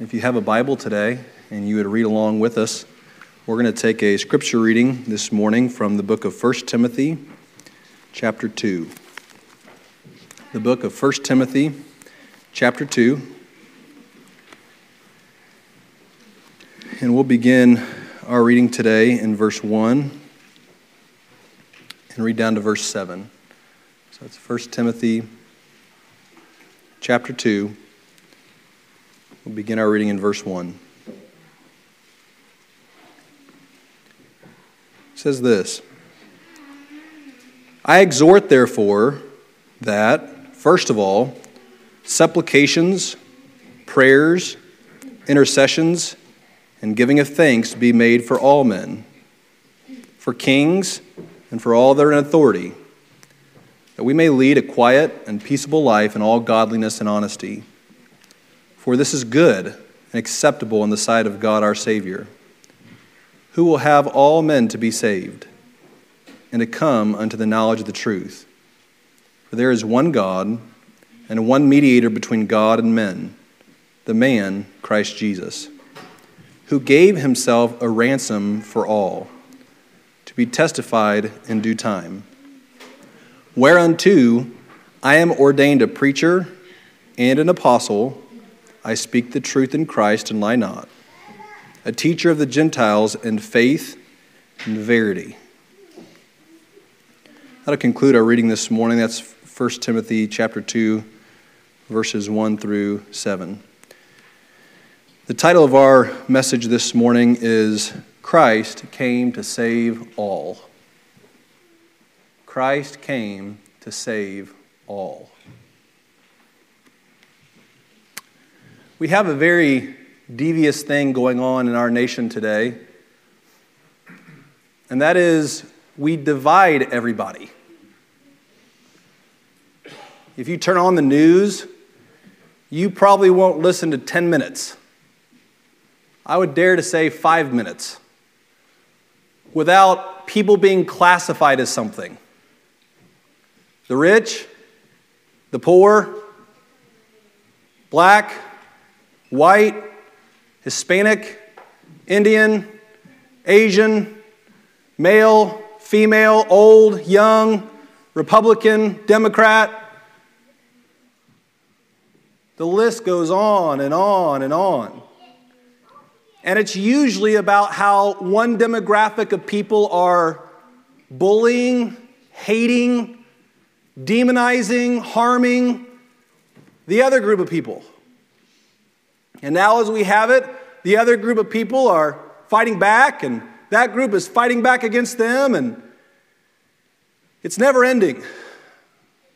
If you have a Bible today and you would read along with us, we're going to take a scripture reading this morning from the book of 1 Timothy, chapter 2. The book of 1 Timothy, chapter 2. And we'll begin our reading today in verse 1 and read down to verse 7. So it's 1 Timothy, chapter 2. We'll begin our reading in verse 1. It says this I exhort, therefore, that, first of all, supplications, prayers, intercessions, and giving of thanks be made for all men, for kings, and for all that are in authority, that we may lead a quiet and peaceable life in all godliness and honesty. For this is good and acceptable in the sight of God our Savior, who will have all men to be saved and to come unto the knowledge of the truth. For there is one God and one mediator between God and men, the man, Christ Jesus, who gave himself a ransom for all, to be testified in due time. Whereunto I am ordained a preacher and an apostle I speak the truth in Christ and lie not, a teacher of the Gentiles in faith and verity. That'll conclude our reading this morning. That's 1 Timothy chapter 2, verses 1 through 7. The title of our message this morning is Christ Came to Save All. Christ came to save all. We have a very devious thing going on in our nation today, and that is we divide everybody. If you turn on the news, you probably won't listen to 10 minutes. I would dare to say five minutes without people being classified as something. The rich, the poor, black, white, Hispanic, Indian, Asian, male, female, old, young, Republican, Democrat. The list goes on and on and on. And it's usually about how one demographic of people are bullying, hating, demonizing, harming the other group of people. And now, as we have it, the other group of people are fighting back, and that group is fighting back against them, and it's never ending.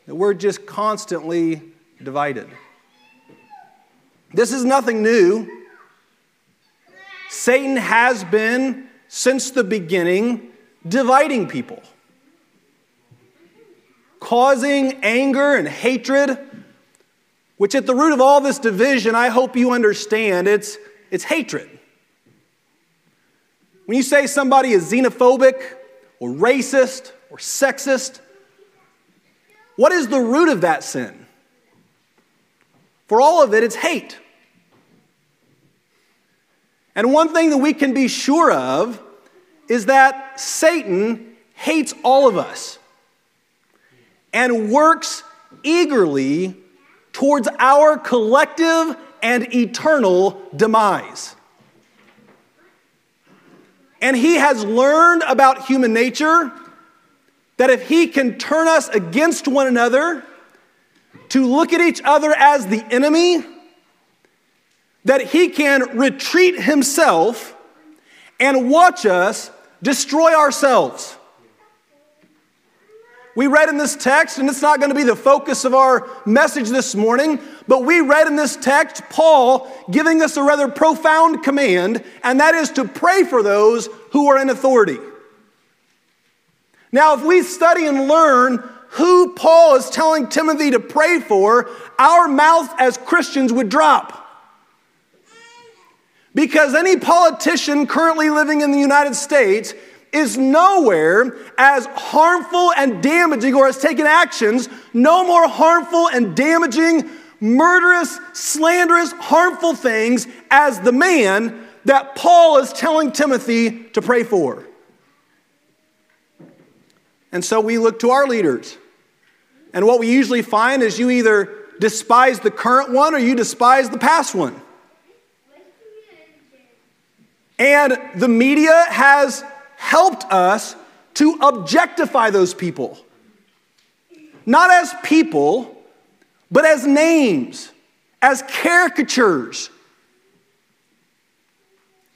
We're just constantly divided. This is nothing new. Satan has been, since the beginning, dividing people, causing anger and hatred which at the root of all this division, I hope you understand, it's, it's hatred. When you say somebody is xenophobic or racist or sexist, what is the root of that sin? For all of it, it's hate. And one thing that we can be sure of is that Satan hates all of us and works eagerly towards our collective and eternal demise. And he has learned about human nature that if he can turn us against one another, to look at each other as the enemy, that he can retreat himself and watch us destroy ourselves. We read in this text, and it's not going to be the focus of our message this morning, but we read in this text Paul giving us a rather profound command, and that is to pray for those who are in authority. Now, if we study and learn who Paul is telling Timothy to pray for, our mouth as Christians would drop. Because any politician currently living in the United States is nowhere as harmful and damaging or has taken actions no more harmful and damaging, murderous, slanderous, harmful things as the man that Paul is telling Timothy to pray for. And so we look to our leaders. And what we usually find is you either despise the current one or you despise the past one. And the media has helped us to objectify those people. Not as people, but as names, as caricatures.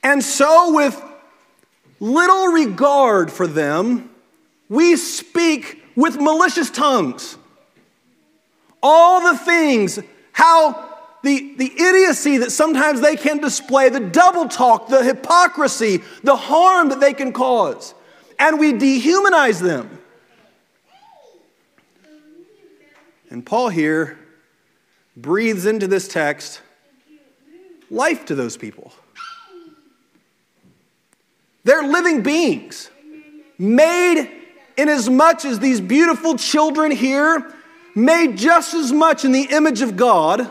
And so, with little regard for them, we speak with malicious tongues. All the things, how the, the idiocy that sometimes they can display, the double talk, the hypocrisy, the harm that they can cause. And we dehumanize them. And Paul here breathes into this text life to those people. They're living beings, made in as much as these beautiful children here, made just as much in the image of God.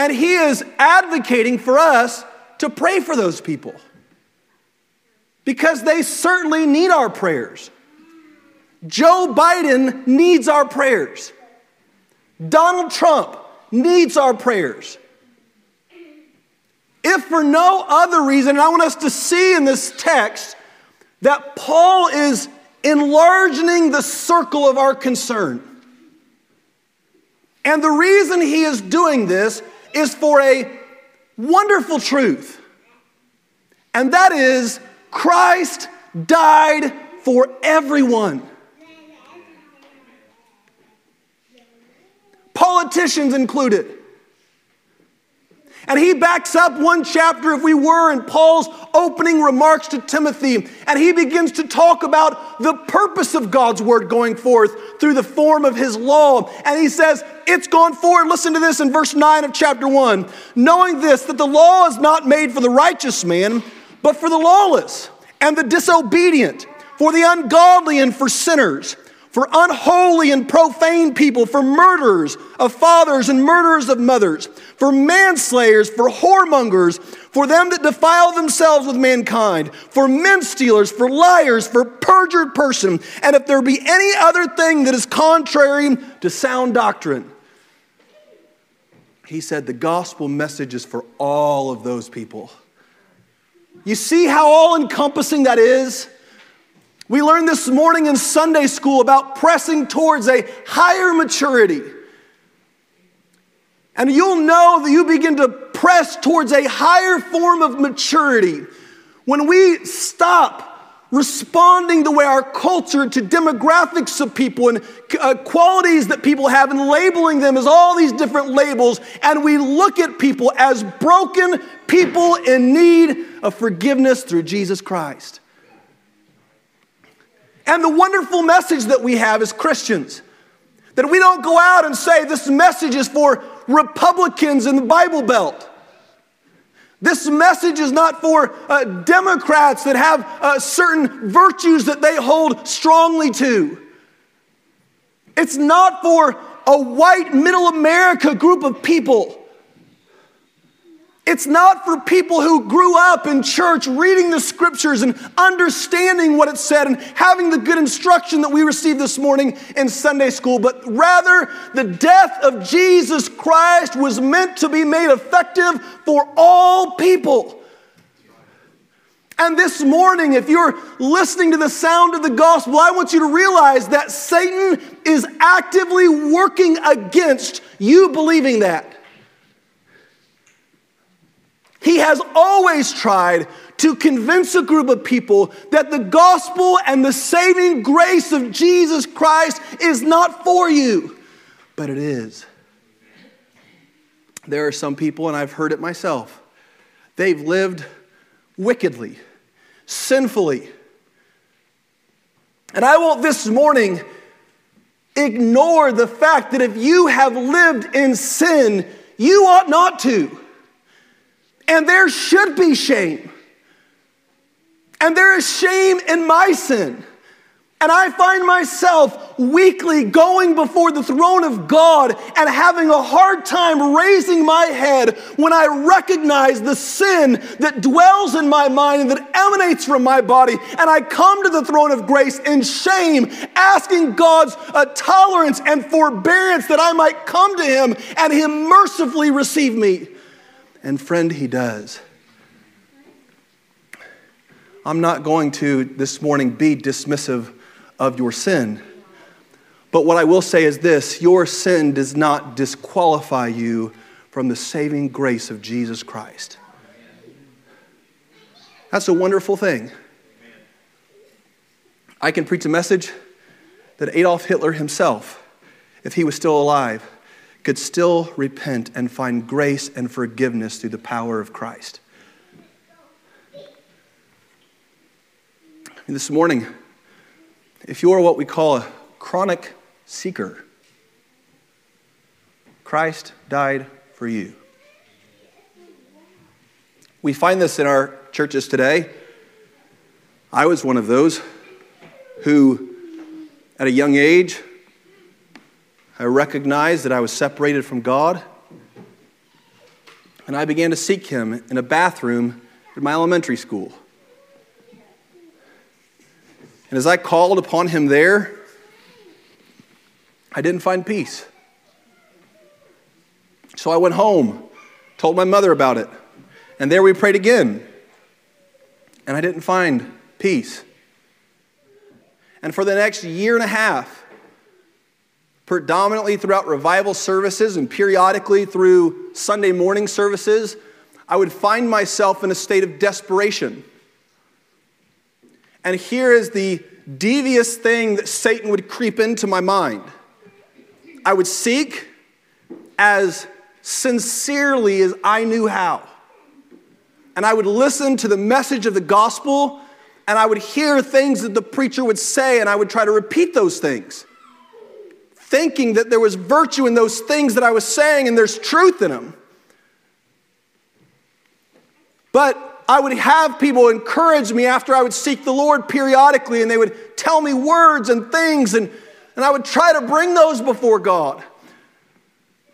And he is advocating for us to pray for those people because they certainly need our prayers. Joe Biden needs our prayers. Donald Trump needs our prayers. If for no other reason, I want us to see in this text that Paul is enlarging the circle of our concern. And the reason he is doing this is for a wonderful truth, and that is Christ died for everyone. Politicians included. And he backs up one chapter, if we were, in Paul's opening remarks to Timothy. And he begins to talk about the purpose of God's word going forth through the form of his law. And he says, It's gone forward. Listen to this in verse 9 of chapter 1. Knowing this, that the law is not made for the righteous man, but for the lawless and the disobedient, for the ungodly and for sinners for unholy and profane people, for murderers of fathers and murderers of mothers, for manslayers, for whoremongers, for them that defile themselves with mankind, for men stealers, for liars, for perjured person, and if there be any other thing that is contrary to sound doctrine. He said the gospel message is for all of those people. You see how all encompassing that is? We learned this morning in Sunday school about pressing towards a higher maturity. And you'll know that you begin to press towards a higher form of maturity when we stop responding the way our culture to demographics of people and uh, qualities that people have and labeling them as all these different labels, and we look at people as broken people in need of forgiveness through Jesus Christ. And the wonderful message that we have as Christians that we don't go out and say this message is for Republicans in the Bible Belt. This message is not for uh, Democrats that have uh, certain virtues that they hold strongly to. It's not for a white middle America group of people. It's not for people who grew up in church reading the scriptures and understanding what it said and having the good instruction that we received this morning in Sunday school, but rather the death of Jesus Christ was meant to be made effective for all people. And this morning, if you're listening to the sound of the gospel, I want you to realize that Satan is actively working against you believing that. He has always tried to convince a group of people that the gospel and the saving grace of Jesus Christ is not for you, but it is. There are some people, and I've heard it myself, they've lived wickedly, sinfully. And I won't this morning ignore the fact that if you have lived in sin, you ought not to. And there should be shame. And there is shame in my sin. And I find myself weekly going before the throne of God and having a hard time raising my head when I recognize the sin that dwells in my mind and that emanates from my body. And I come to the throne of grace in shame, asking God's uh, tolerance and forbearance that I might come to Him and Him mercifully receive me. And friend, He does. I'm not going to this morning be dismissive of your sin. But what I will say is this your sin does not disqualify you from the saving grace of Jesus Christ. That's a wonderful thing. I can preach a message that Adolf Hitler himself, if he was still alive, could still repent and find grace and forgiveness through the power of Christ. This morning, if you are what we call a chronic seeker, Christ died for you. We find this in our churches today. I was one of those who, at a young age, I recognized that I was separated from God, and I began to seek Him in a bathroom at my elementary school. And as I called upon him there, I didn't find peace. So I went home, told my mother about it, and there we prayed again. And I didn't find peace. And for the next year and a half, predominantly throughout revival services and periodically through Sunday morning services, I would find myself in a state of desperation. And here is the devious thing that Satan would creep into my mind. I would seek as sincerely as I knew how. And I would listen to the message of the gospel, and I would hear things that the preacher would say, and I would try to repeat those things, thinking that there was virtue in those things that I was saying and there's truth in them. But I would have people encourage me after I would seek the Lord periodically, and they would tell me words and things, and, and I would try to bring those before God.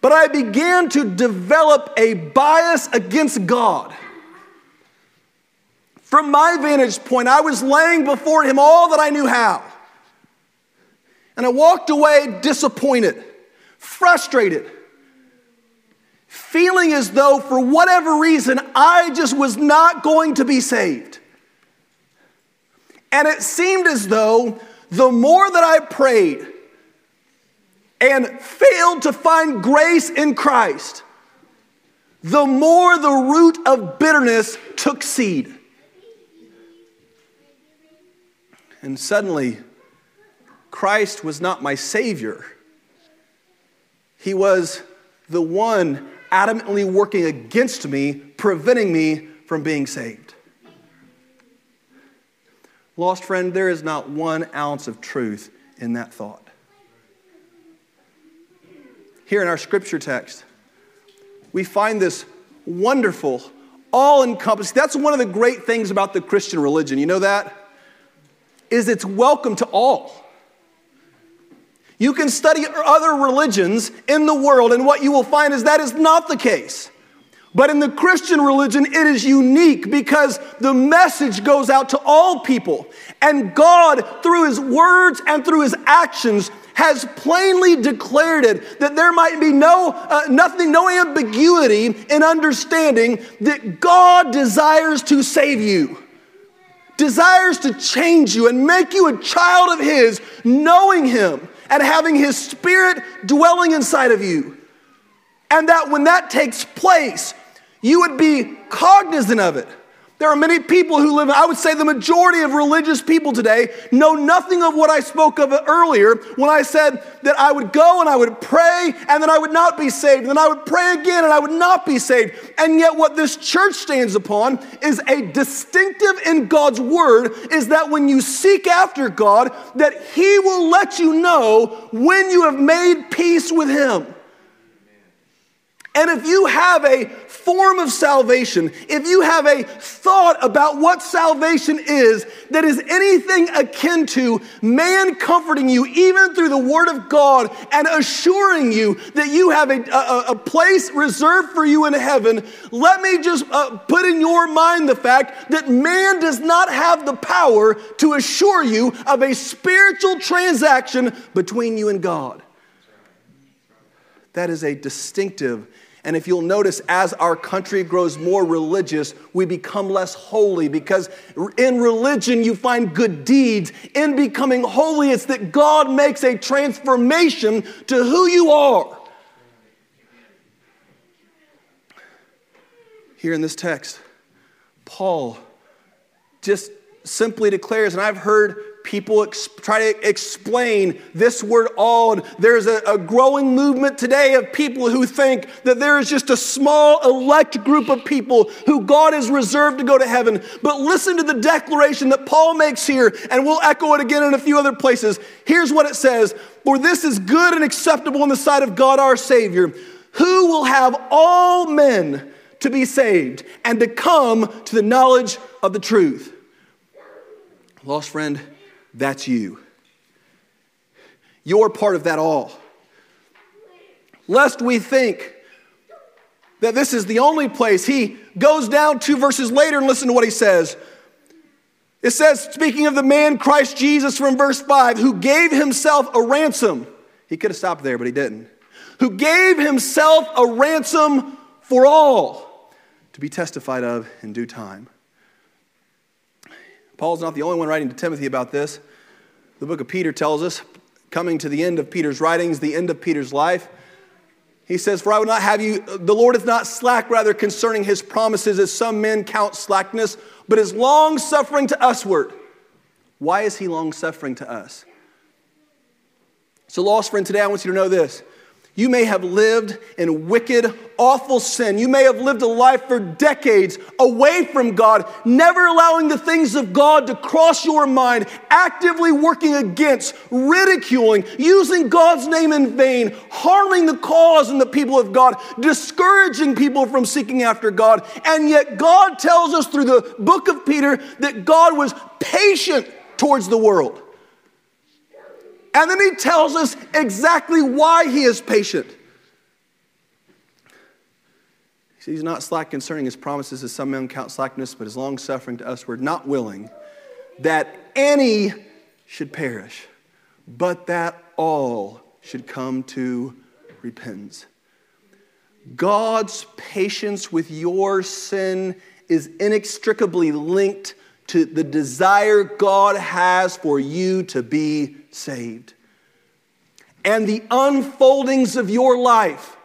But I began to develop a bias against God. From my vantage point, I was laying before Him all that I knew how. And I walked away disappointed, frustrated feeling as though, for whatever reason, I just was not going to be saved. And it seemed as though the more that I prayed and failed to find grace in Christ, the more the root of bitterness took seed. And suddenly, Christ was not my Savior. He was the one adamantly working against me, preventing me from being saved. Lost friend, there is not one ounce of truth in that thought. Here in our scripture text, we find this wonderful, all encompassing. That's one of the great things about the Christian religion. You know that? Is it's welcome to all. You can study other religions in the world, and what you will find is that is not the case. But in the Christian religion, it is unique because the message goes out to all people. And God, through His words and through His actions, has plainly declared it that there might be no uh, nothing no ambiguity in understanding that God desires to save you desires to change you and make you a child of his knowing him and having His Spirit dwelling inside of you. And that when that takes place, you would be cognizant of it. There are many people who live, I would say the majority of religious people today know nothing of what I spoke of earlier when I said that I would go and I would pray and then I would not be saved. And then I would pray again and I would not be saved. And yet, what this church stands upon is a distinctive in God's word is that when you seek after God, that He will let you know when you have made peace with Him. And if you have a form of salvation, if you have a thought about what salvation is that is anything akin to man comforting you, even through the Word of God, and assuring you that you have a, a, a place reserved for you in heaven, let me just uh, put in your mind the fact that man does not have the power to assure you of a spiritual transaction between you and God. That is a distinctive and if you'll notice, as our country grows more religious, we become less holy because in religion you find good deeds. In becoming holy, it's that God makes a transformation to who you are. Here in this text, Paul just simply declares, and I've heard people ex- try to explain this word all. And There's a, a growing movement today of people who think that there is just a small elect group of people who God has reserved to go to heaven. But listen to the declaration that Paul makes here, and we'll echo it again in a few other places. Here's what it says For this is good and acceptable in the sight of God our Savior, who will have all men to be saved and to come to the knowledge of the truth. Lost friend, that's you. You're part of that all. Lest we think that this is the only place, he goes down two verses later and listen to what he says. It says, speaking of the man Christ Jesus from verse 5, who gave himself a ransom. He could have stopped there, but he didn't. Who gave himself a ransom for all to be testified of in due time. Paul's not the only one writing to Timothy about this. The book of Peter tells us, coming to the end of Peter's writings, the end of Peter's life, he says, For I would not have you, the Lord is not slack, rather concerning his promises, as some men count slackness, but is long suffering to usward. Why is he long suffering to us? So, lost friend, today I want you to know this. You may have lived in wicked, awful sin. You may have lived a life for decades away from God, never allowing the things of God to cross your mind, actively working against, ridiculing, using God's name in vain, harming the cause and the people of God, discouraging people from seeking after God. And yet, God tells us through the book of Peter that God was patient towards the world. And then he tells us exactly why he is patient. He's not slack concerning his promises, as some men count slackness, but is long suffering to us. We're not willing that any should perish, but that all should come to repentance. God's patience with your sin is inextricably linked to the desire God has for you to be saved. And the unfoldings of your life.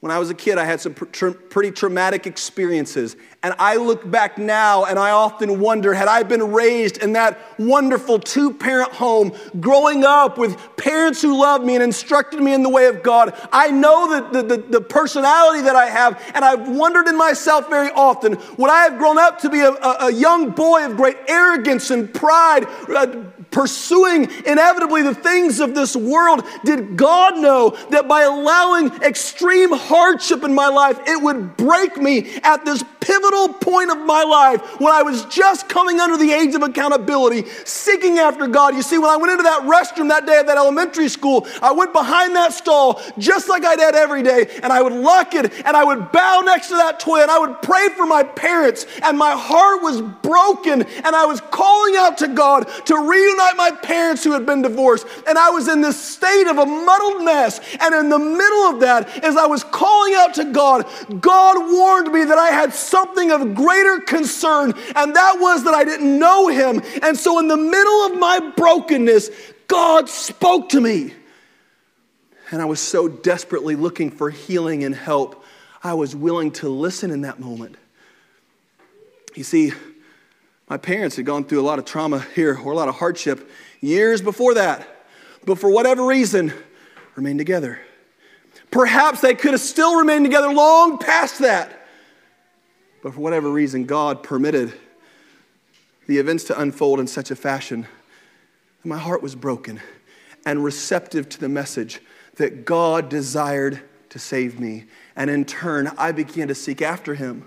When I was a kid, I had some pr- pretty traumatic experiences. And I look back now and I often wonder had I been raised in that wonderful two parent home, growing up with parents who loved me and instructed me in the way of God, I know that the, the, the personality that I have, and I've wondered in myself very often would I have grown up to be a, a, a young boy of great arrogance and pride, uh, pursuing inevitably the things of this world, did God know that by allowing extreme hardship in my life, it would break me at this pivotal point of my life when I was just coming under the age of accountability, seeking after God? You see, when I went into that restroom that day at that elementary school, I went behind that stall just like I did every day, and I would lock it and I would bow next to that toilet and I would pray for my parents, and my heart was broken, and I was calling out to God to reunite my parents who had been divorced. And I was in this state of a muddled mess. And in the middle of that, as I was calling out to God, God warned me that I had of greater concern, and that was that I didn't know Him. And so, in the middle of my brokenness, God spoke to me. And I was so desperately looking for healing and help, I was willing to listen in that moment. You see, my parents had gone through a lot of trauma here or a lot of hardship years before that, but for whatever reason, remained together. Perhaps they could have still remained together long past that, but for whatever reason, God permitted the events to unfold in such a fashion that my heart was broken and receptive to the message that God desired to save me And in turn, I began to seek after him.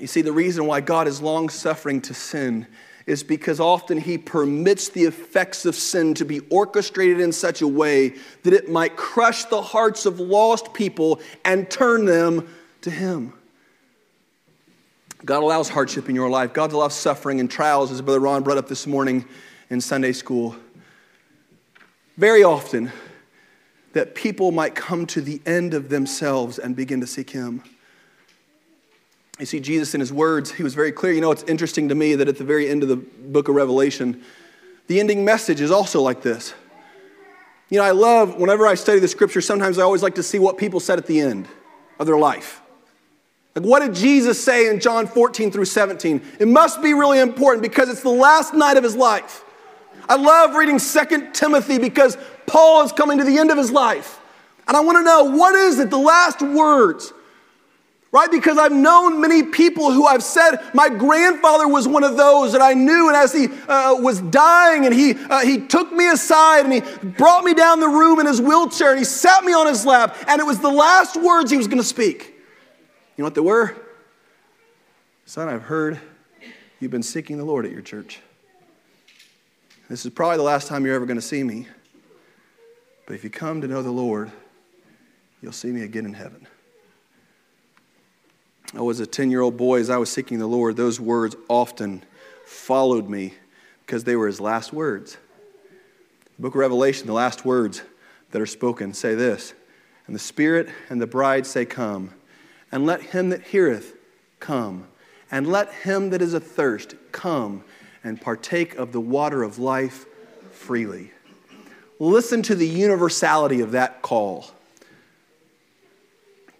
You see, the reason why God is long suffering to sin is because often he permits the effects of sin to be orchestrated in such a way that it might crush the hearts of lost people and turn them to him. God allows hardship in your life. God allows suffering and trials, as Brother Ron brought up this morning in Sunday school. Very often, that people might come to the end of themselves and begin to seek Him. You see, Jesus in His words, He was very clear. You know, it's interesting to me that at the very end of the book of Revelation, the ending message is also like this. You know, I love, whenever I study the scripture, sometimes I always like to see what people said at the end of their life. Like, what did Jesus say in John 14 through 17? It must be really important because it's the last night of his life. I love reading 2 Timothy because Paul is coming to the end of his life. And I want to know what is it, the last words? Right? Because I've known many people who I've said, my grandfather was one of those that I knew, and as he uh, was dying, and he, uh, he took me aside and he brought me down the room in his wheelchair and he sat me on his lap, and it was the last words he was going to speak. You know what they were? Son, I've heard you've been seeking the Lord at your church. This is probably the last time you're ever going to see me. But if you come to know the Lord, you'll see me again in heaven. I was a 10 year old boy as I was seeking the Lord. Those words often followed me because they were his last words. The book of Revelation, the last words that are spoken say this And the Spirit and the bride say, Come. And let him that heareth come. And let him that is athirst come and partake of the water of life freely. Listen to the universality of that call.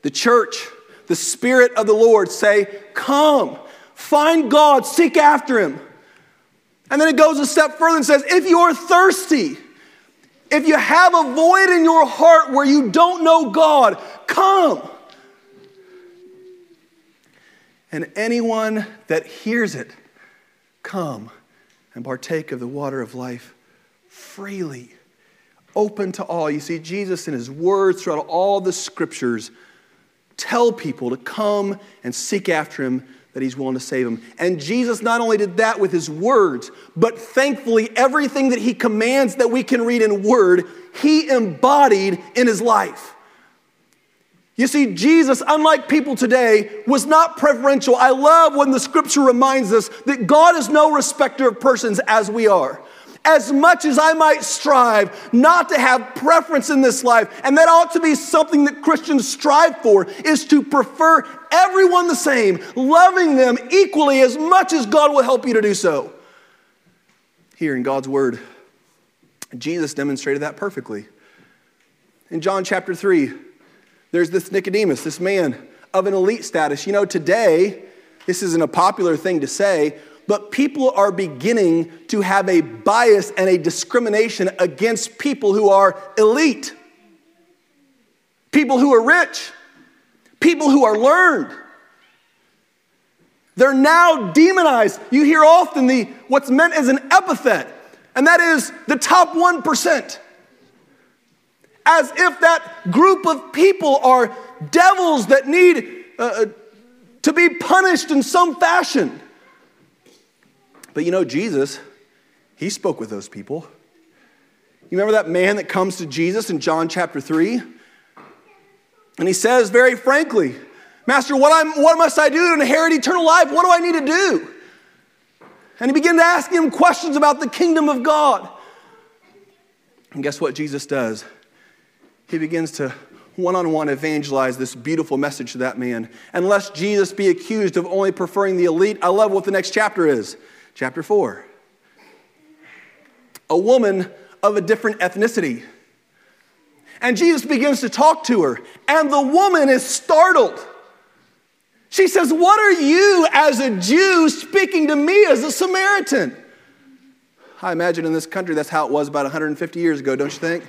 The church, the Spirit of the Lord say, Come, find God, seek after Him. And then it goes a step further and says, If you're thirsty, if you have a void in your heart where you don't know God, come. And anyone that hears it, come and partake of the water of life freely, open to all. You see, Jesus in his words throughout all the scriptures tell people to come and seek after him that he's willing to save them. And Jesus not only did that with his words, but thankfully everything that he commands that we can read in word, he embodied in his life. You see, Jesus, unlike people today, was not preferential. I love when the scripture reminds us that God is no respecter of persons as we are. As much as I might strive not to have preference in this life, and that ought to be something that Christians strive for, is to prefer everyone the same, loving them equally as much as God will help you to do so. Here in God's Word, Jesus demonstrated that perfectly. In John chapter 3, there's this Nicodemus, this man of an elite status. You know, today, this isn't a popular thing to say, but people are beginning to have a bias and a discrimination against people who are elite, people who are rich, people who are learned. They're now demonized. You hear often the what's meant as an epithet, and that is the top 1% as if that group of people are devils that need uh, uh, to be punished in some fashion. But you know, Jesus, he spoke with those people. You remember that man that comes to Jesus in John chapter 3? And he says very frankly, Master, what, I'm, what must I do to inherit eternal life? What do I need to do? And he began to ask him questions about the kingdom of God. And guess what Jesus does? He begins to one on one evangelize this beautiful message to that man. And lest Jesus be accused of only preferring the elite, I love what the next chapter is. Chapter 4. A woman of a different ethnicity. And Jesus begins to talk to her, and the woman is startled. She says, What are you as a Jew speaking to me as a Samaritan? I imagine in this country that's how it was about 150 years ago, don't you think?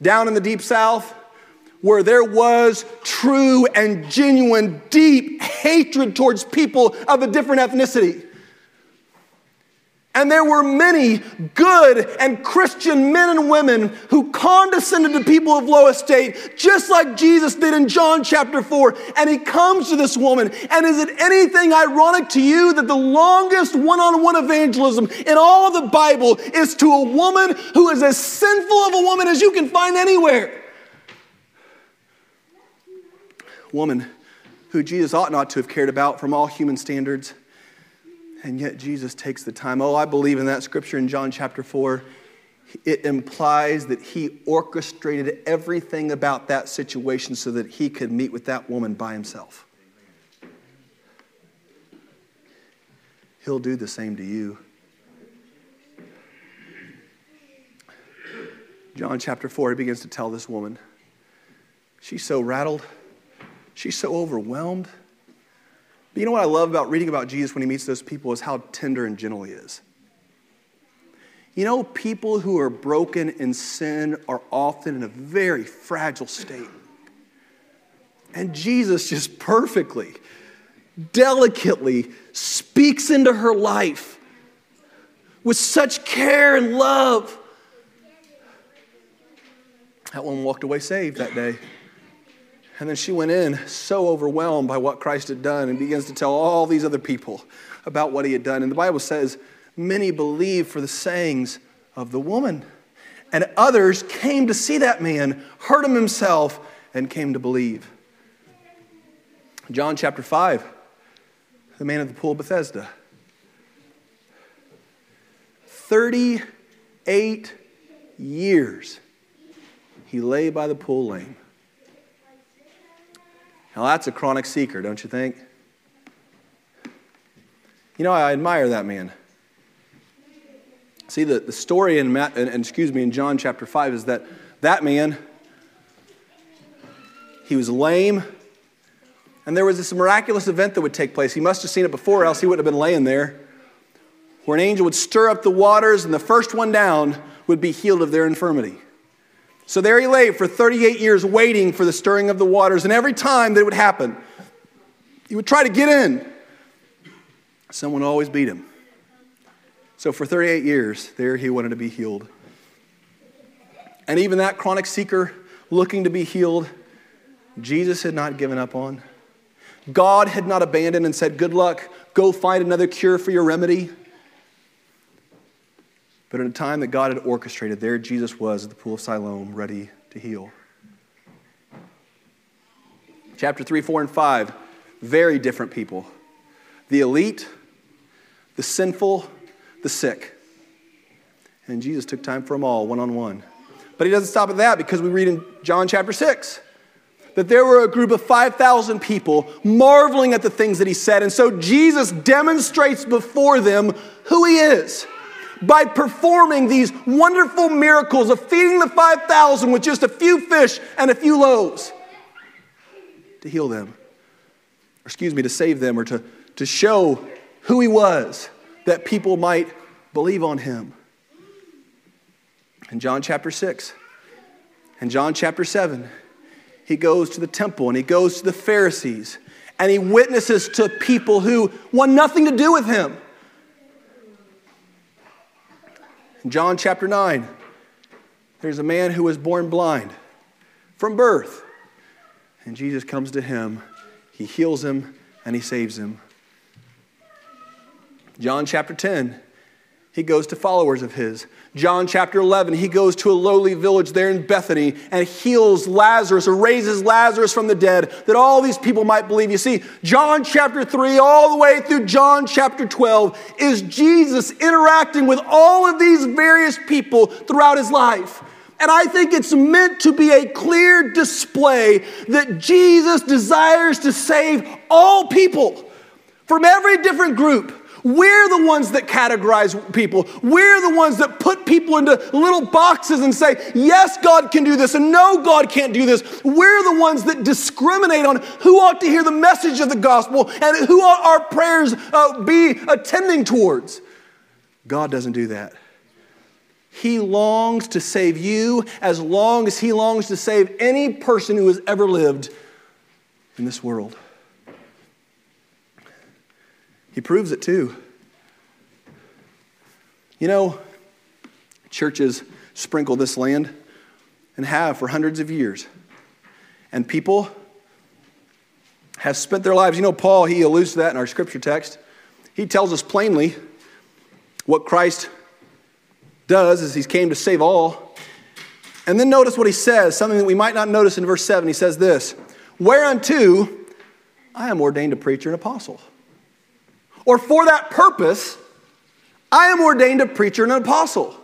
Down in the deep south, where there was true and genuine, deep hatred towards people of a different ethnicity. And there were many good and Christian men and women who condescended to people of low estate, just like Jesus did in John chapter 4. And he comes to this woman. And is it anything ironic to you that the longest one on one evangelism in all of the Bible is to a woman who is as sinful of a woman as you can find anywhere? Woman who Jesus ought not to have cared about from all human standards and yet Jesus takes the time. Oh, I believe in that scripture in John chapter 4. It implies that he orchestrated everything about that situation so that he could meet with that woman by himself. He'll do the same to you. John chapter 4, he begins to tell this woman. She's so rattled, she's so overwhelmed. You know what I love about reading about Jesus when he meets those people is how tender and gentle he is. You know, people who are broken in sin are often in a very fragile state. And Jesus just perfectly, delicately speaks into her life with such care and love. That one walked away saved that day. And then she went in so overwhelmed by what Christ had done and begins to tell all these other people about what he had done. And the Bible says, many believed for the sayings of the woman. And others came to see that man, heard him himself, and came to believe. John chapter 5, the man at the pool of Bethesda. 38 years he lay by the pool lame. Now, that's a chronic seeker, don't you think? You know, I admire that man. See, the, the story in, Matt, and, excuse me, in John chapter 5 is that that man, he was lame, and there was this miraculous event that would take place. He must have seen it before, else he wouldn't have been laying there, where an angel would stir up the waters, and the first one down would be healed of their infirmity. So there he lay for 38 years waiting for the stirring of the waters. And every time that it would happen, he would try to get in. Someone always beat him. So for 38 years, there he wanted to be healed. And even that chronic seeker looking to be healed, Jesus had not given up on. God had not abandoned and said, Good luck, go find another cure for your remedy. But in a time that God had orchestrated, there Jesus was at the pool of Siloam, ready to heal. Chapter 3, 4, and 5, very different people. The elite, the sinful, the sick. And Jesus took time for them all, one on one. But he doesn't stop at that because we read in John chapter 6 that there were a group of 5,000 people marveling at the things that he said. And so Jesus demonstrates before them who he is by performing these wonderful miracles of feeding the 5,000 with just a few fish and a few loaves to heal them, or excuse me, to save them, or to, to show who he was that people might believe on him. In John chapter 6 and John chapter 7, he goes to the temple and he goes to the Pharisees and he witnesses to people who want nothing to do with him. In John chapter 9, there's a man who was born blind from birth. And Jesus comes to him, he heals him, and he saves him. John chapter 10, he goes to followers of his. John chapter 11, he goes to a lowly village there in Bethany and heals Lazarus or raises Lazarus from the dead that all these people might believe. You see, John chapter 3, all the way through John chapter 12, is Jesus interacting with all of these various people throughout his life. And I think it's meant to be a clear display that Jesus desires to save all people from every different group we're the ones that categorize people. We're the ones that put people into little boxes and say, yes, God can do this, and no, God can't do this. We're the ones that discriminate on who ought to hear the message of the gospel and who ought our prayers uh, be attending towards. God doesn't do that. He longs to save you as long as He longs to save any person who has ever lived in this world. He proves it too. You know, churches sprinkle this land and have for hundreds of years. And people have spent their lives. You know, Paul, he alludes to that in our scripture text. He tells us plainly what Christ does is he came to save all. And then notice what he says, something that we might not notice in verse 7. He says this Whereunto I am ordained a preacher and apostle. Or for that purpose, I am ordained a preacher and an apostle.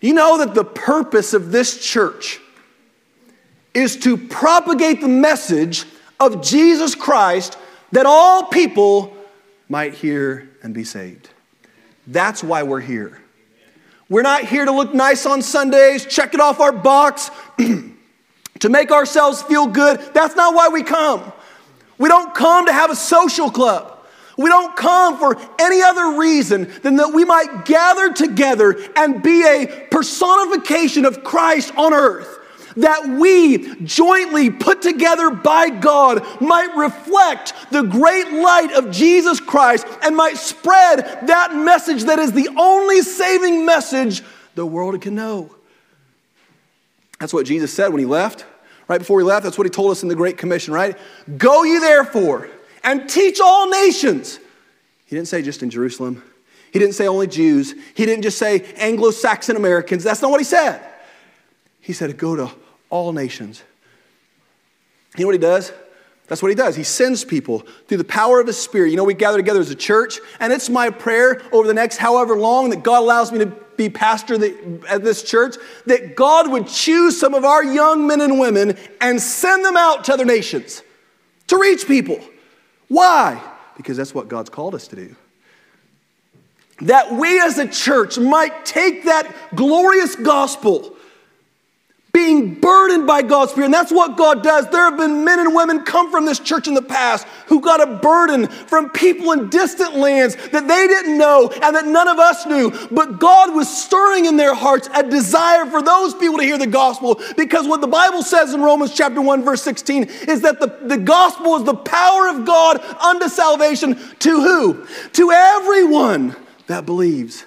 You know that the purpose of this church is to propagate the message of Jesus Christ that all people might hear and be saved. That's why we're here. We're not here to look nice on Sundays, check it off our box, to make ourselves feel good. That's not why we come. We don't come to have a social club. We don't come for any other reason than that we might gather together and be a personification of Christ on earth. That we, jointly put together by God, might reflect the great light of Jesus Christ and might spread that message that is the only saving message the world can know. That's what Jesus said when he left. Right before he left, that's what he told us in the Great Commission, right? Go ye therefore and teach all nations. He didn't say just in Jerusalem. He didn't say only Jews. He didn't just say Anglo Saxon Americans. That's not what he said. He said, Go to all nations. You know what he does? That's what he does. He sends people through the power of his spirit. You know, we gather together as a church, and it's my prayer over the next however long that God allows me to be pastor at this church, that God would choose some of our young men and women and send them out to other nations to reach people. Why? Because that's what God's called us to do. That we as a church might take that glorious gospel being burdened by God's Spirit. And that's what God does. There have been men and women come from this church in the past who got a burden from people in distant lands that they didn't know and that none of us knew. But God was stirring in their hearts a desire for those people to hear the gospel because what the Bible says in Romans chapter 1, verse 16 is that the, the gospel is the power of God unto salvation to who? To everyone that believes.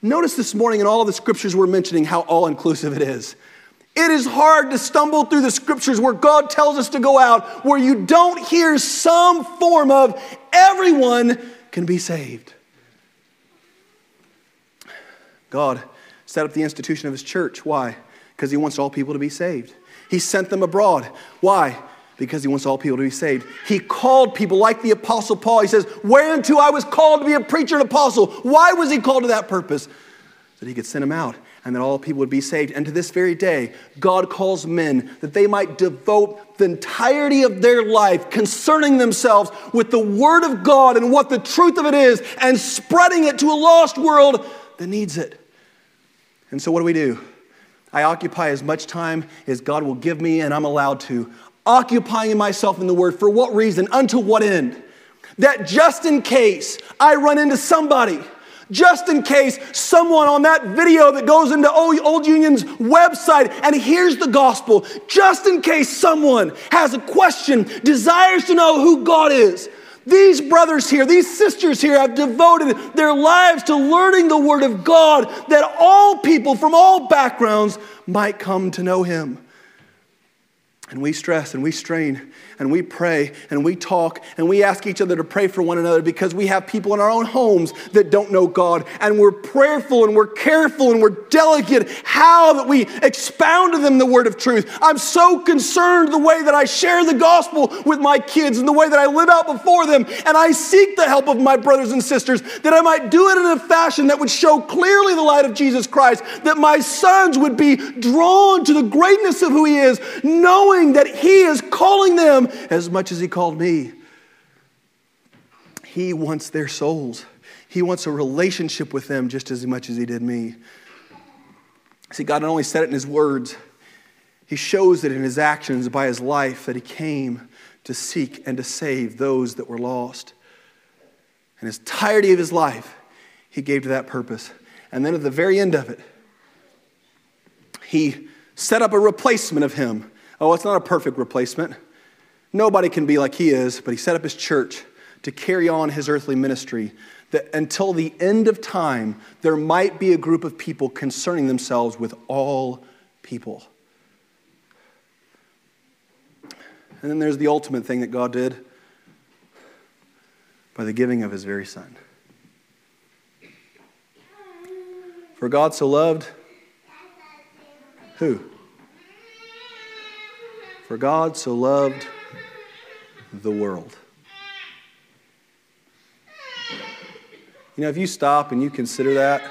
Notice this morning in all of the scriptures we're mentioning how all inclusive it is. It is hard to stumble through the scriptures where God tells us to go out, where you don't hear some form of everyone can be saved. God set up the institution of his church. Why? Because he wants all people to be saved. He sent them abroad. Why? Because he wants all people to be saved. He called people like the Apostle Paul. He says, Whereunto I was called to be a preacher and apostle. Why was he called to that purpose? So that he could send them out and that all people would be saved. And to this very day, God calls men that they might devote the entirety of their life concerning themselves with the Word of God and what the truth of it is and spreading it to a lost world that needs it. And so, what do we do? I occupy as much time as God will give me and I'm allowed to, occupying myself in the Word. For what reason? Unto what end? That just in case I run into somebody just in case someone on that video that goes into Old Union's website and hears the gospel, just in case someone has a question, desires to know who God is. These brothers here, these sisters here have devoted their lives to learning the Word of God that all people from all backgrounds might come to know Him. And we stress and we strain and we pray and we talk and we ask each other to pray for one another because we have people in our own homes that don't know God. And we're prayerful and we're careful and we're delicate how that we expound to them the word of truth. I'm so concerned the way that I share the gospel with my kids and the way that I live out before them. And I seek the help of my brothers and sisters that I might do it in a fashion that would show clearly the light of Jesus Christ, that my sons would be drawn to the greatness of who He is, knowing that He is calling them as much as He called me. He wants their souls. He wants a relationship with them just as much as He did me. See, God not only said it in His words, He shows it in His actions by His life that He came to seek and to save those that were lost. And his entirety of his life, he gave to that purpose. And then at the very end of it, he set up a replacement of him. Oh, it's not a perfect replacement. Nobody can be like he is, but he set up his church to carry on his earthly ministry that until the end of time, there might be a group of people concerning themselves with all people. And then there's the ultimate thing that God did by the giving of his very Son. For God so loved who? For God so loved the world. You know, if you stop and you consider that,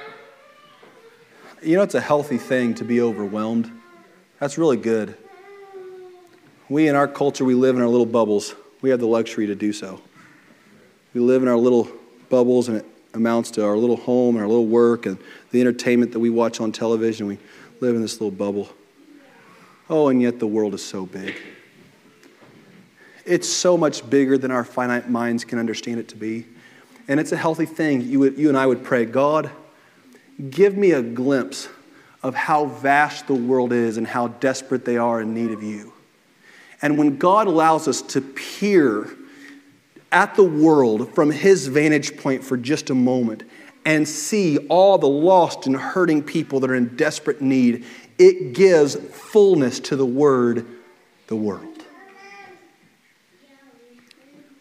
you know, it's a healthy thing to be overwhelmed. That's really good. We, in our culture, we live in our little bubbles. We have the luxury to do so. We live in our little bubbles, and it amounts to our little home and our little work and the entertainment that we watch on television. We live in this little bubble. Oh, and yet the world is so big. It's so much bigger than our finite minds can understand it to be. And it's a healthy thing. You, would, you and I would pray, God, give me a glimpse of how vast the world is and how desperate they are in need of you. And when God allows us to peer at the world from his vantage point for just a moment and see all the lost and hurting people that are in desperate need, it gives fullness to the word, the world.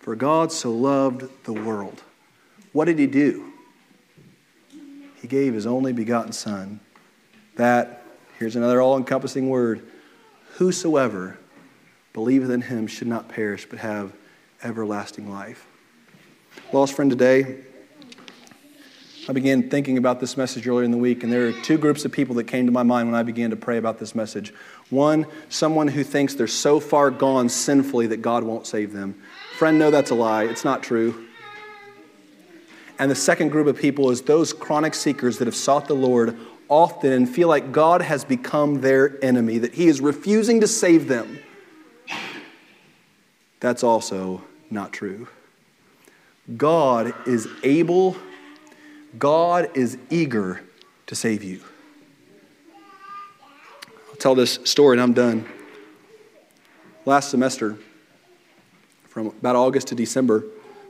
For God so loved the world. What did he do? He gave his only begotten Son, that, here's another all encompassing word, whosoever believeth in him should not perish but have everlasting life. Lost friend, today, I began thinking about this message earlier in the week, and there are two groups of people that came to my mind when I began to pray about this message. One, someone who thinks they're so far gone sinfully that God won't save them. Friend, no, that's a lie. It's not true. And the second group of people is those chronic seekers that have sought the Lord often and feel like God has become their enemy, that He is refusing to save them. That's also not true. God is able, God is eager to save you. I'll tell this story and I'm done. Last semester, from about August to December,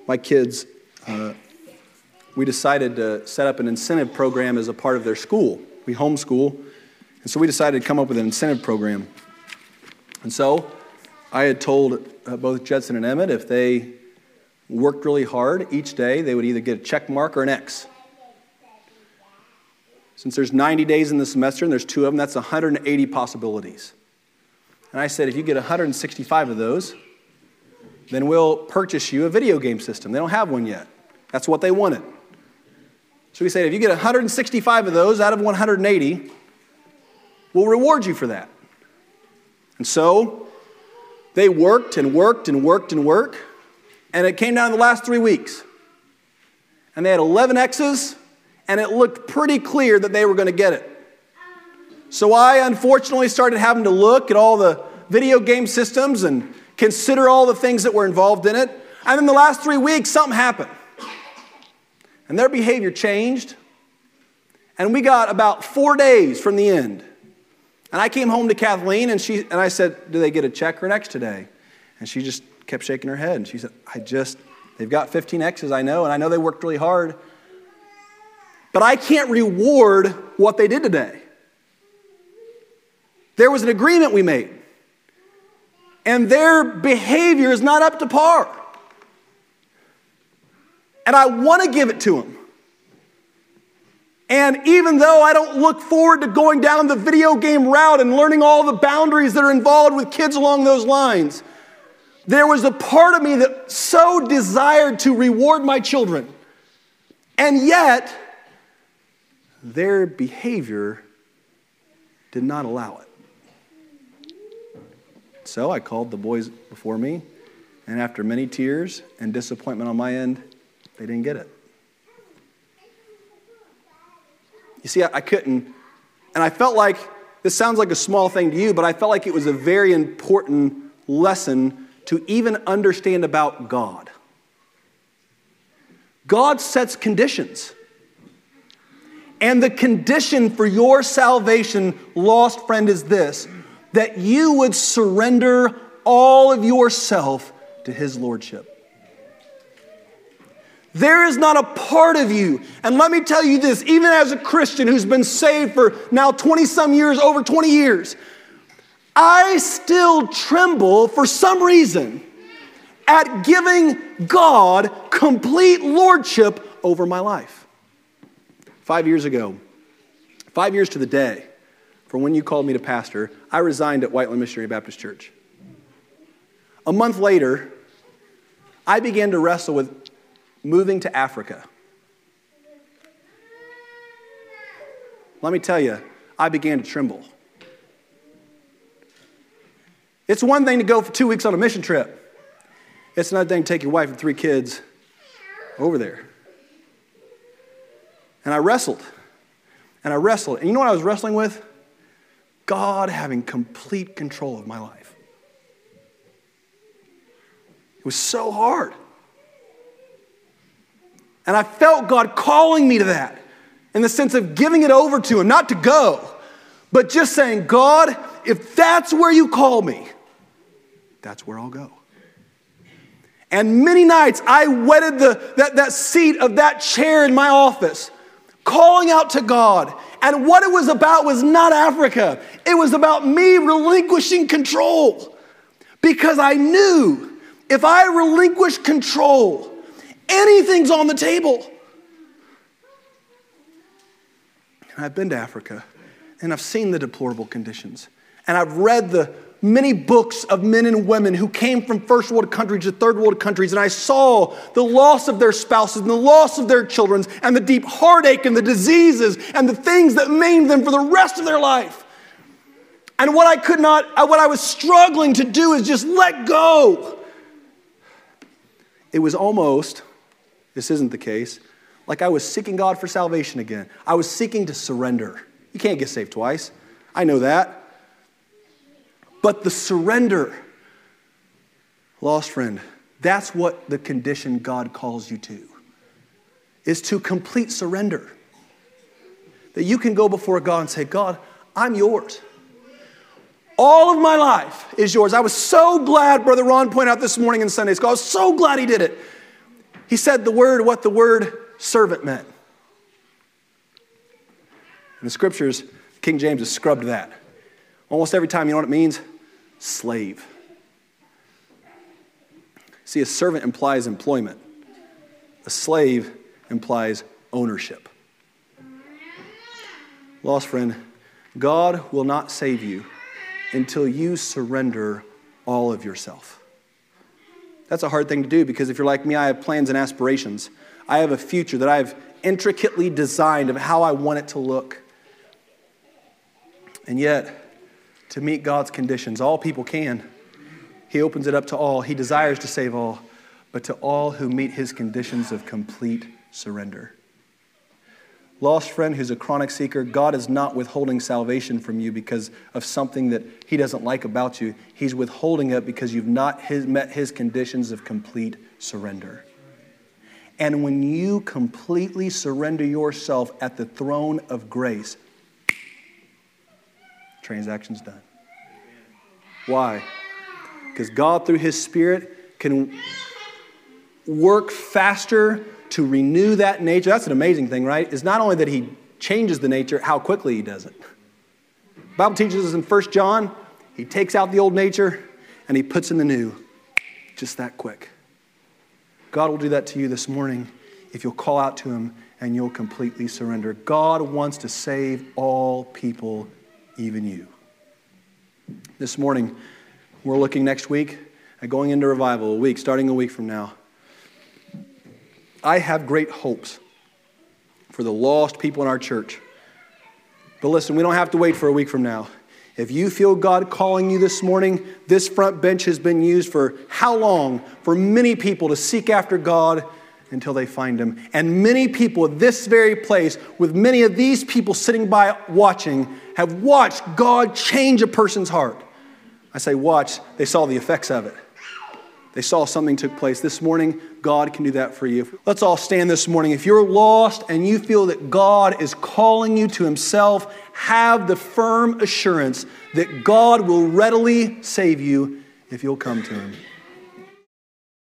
my kids, uh, we decided to set up an incentive program as a part of their school. We homeschool, and so we decided to come up with an incentive program. And so I had told uh, both Judson and Emmett if they worked really hard each day, they would either get a check mark or an X. Since there's 90 days in the semester and there's two of them, that's 180 possibilities. And I said, if you get 165 of those, then we'll purchase you a video game system. They don't have one yet. That's what they wanted. So we said, if you get 165 of those out of 180, we'll reward you for that. And so they worked and worked and worked and worked, and it came down to the last three weeks. And they had 11 X's, and it looked pretty clear that they were going to get it. So I unfortunately started having to look at all the video game systems and consider all the things that were involved in it. And in the last three weeks, something happened. And their behavior changed. And we got about four days from the end. And I came home to Kathleen and, she, and I said, Do they get a check or an X today? And she just kept shaking her head. And she said, I just, they've got 15 X's, I know, and I know they worked really hard. But I can't reward what they did today. There was an agreement we made, and their behavior is not up to par. And I want to give it to them. And even though I don't look forward to going down the video game route and learning all the boundaries that are involved with kids along those lines, there was a part of me that so desired to reward my children. And yet, their behavior did not allow it. So I called the boys before me, and after many tears and disappointment on my end, they didn't get it. You see, I, couldn't, and I felt like this sounds like a small thing to you, but I felt like it was a very important lesson to even understand about God. God sets conditions. And the condition for your salvation, lost friend, is this that you would surrender all of yourself to His Lordship. There is not a part of you. And let me tell you this, even as a Christian who's been saved for now 20 some years, over 20 years, I still tremble for some reason at giving God complete lordship over my life. Five years ago, five years to the day from when you called me to pastor, I resigned at Whiteland Missionary Baptist Church. A month later, I began to wrestle with moving to Africa. Let me tell you, I began to tremble. It's one thing to go for two weeks on a mission trip, it's another thing to take your wife and three kids over there. And I wrestled. And I wrestled. And you know what I was wrestling with? God having complete control of my life. It was so hard. And I felt God calling me to that in the sense of giving it over to Him, not to go, but just saying, God, if that's where you call me, that's where I'll go. And many nights I wetted the, that, that seat of that chair in my office, calling out to God. And what it was about was not Africa, it was about me relinquishing control. Because I knew if I relinquish control, Anything's on the table. And I've been to Africa and I've seen the deplorable conditions. And I've read the many books of men and women who came from first world countries to third world countries, and I saw the loss of their spouses and the loss of their children, and the deep heartache and the diseases and the things that maimed them for the rest of their life. And what I could not, uh, what I was struggling to do is just let go. It was almost this isn't the case. Like I was seeking God for salvation again. I was seeking to surrender. You can't get saved twice. I know that. But the surrender, lost friend, that's what the condition God calls you to, is to complete surrender. That you can go before God and say, God, I'm yours. All of my life is yours. I was so glad, Brother Ron pointed out this morning in Sunday school. I was so glad he did it. He said the word, what the word servant meant. In the scriptures, King James has scrubbed that. Almost every time, you know what it means? Slave. See, a servant implies employment, a slave implies ownership. Lost friend, God will not save you until you surrender all of yourself. That's a hard thing to do because if you're like me, I have plans and aspirations. I have a future that I've intricately designed of how I want it to look. And yet, to meet God's conditions, all people can. He opens it up to all. He desires to save all, but to all who meet his conditions of complete surrender. Lost friend who's a chronic seeker, God is not withholding salvation from you because of something that He doesn't like about you. He's withholding it because you've not his, met His conditions of complete surrender. And when you completely surrender yourself at the throne of grace, transaction's done. Why? Because God, through His Spirit, can work faster to renew that nature. That's an amazing thing, right? Is not only that he changes the nature, how quickly he does it. The Bible teaches us in 1 John, he takes out the old nature and he puts in the new. Just that quick. God will do that to you this morning if you'll call out to him and you'll completely surrender. God wants to save all people, even you. This morning, we're looking next week at going into revival, a week, starting a week from now. I have great hopes for the lost people in our church. But listen, we don't have to wait for a week from now. If you feel God calling you this morning, this front bench has been used for how long? For many people to seek after God until they find Him. And many people at this very place, with many of these people sitting by watching, have watched God change a person's heart. I say watch, they saw the effects of it. They saw something took place. This morning, God can do that for you. Let's all stand this morning. If you're lost and you feel that God is calling you to Himself, have the firm assurance that God will readily save you if you'll come to Him.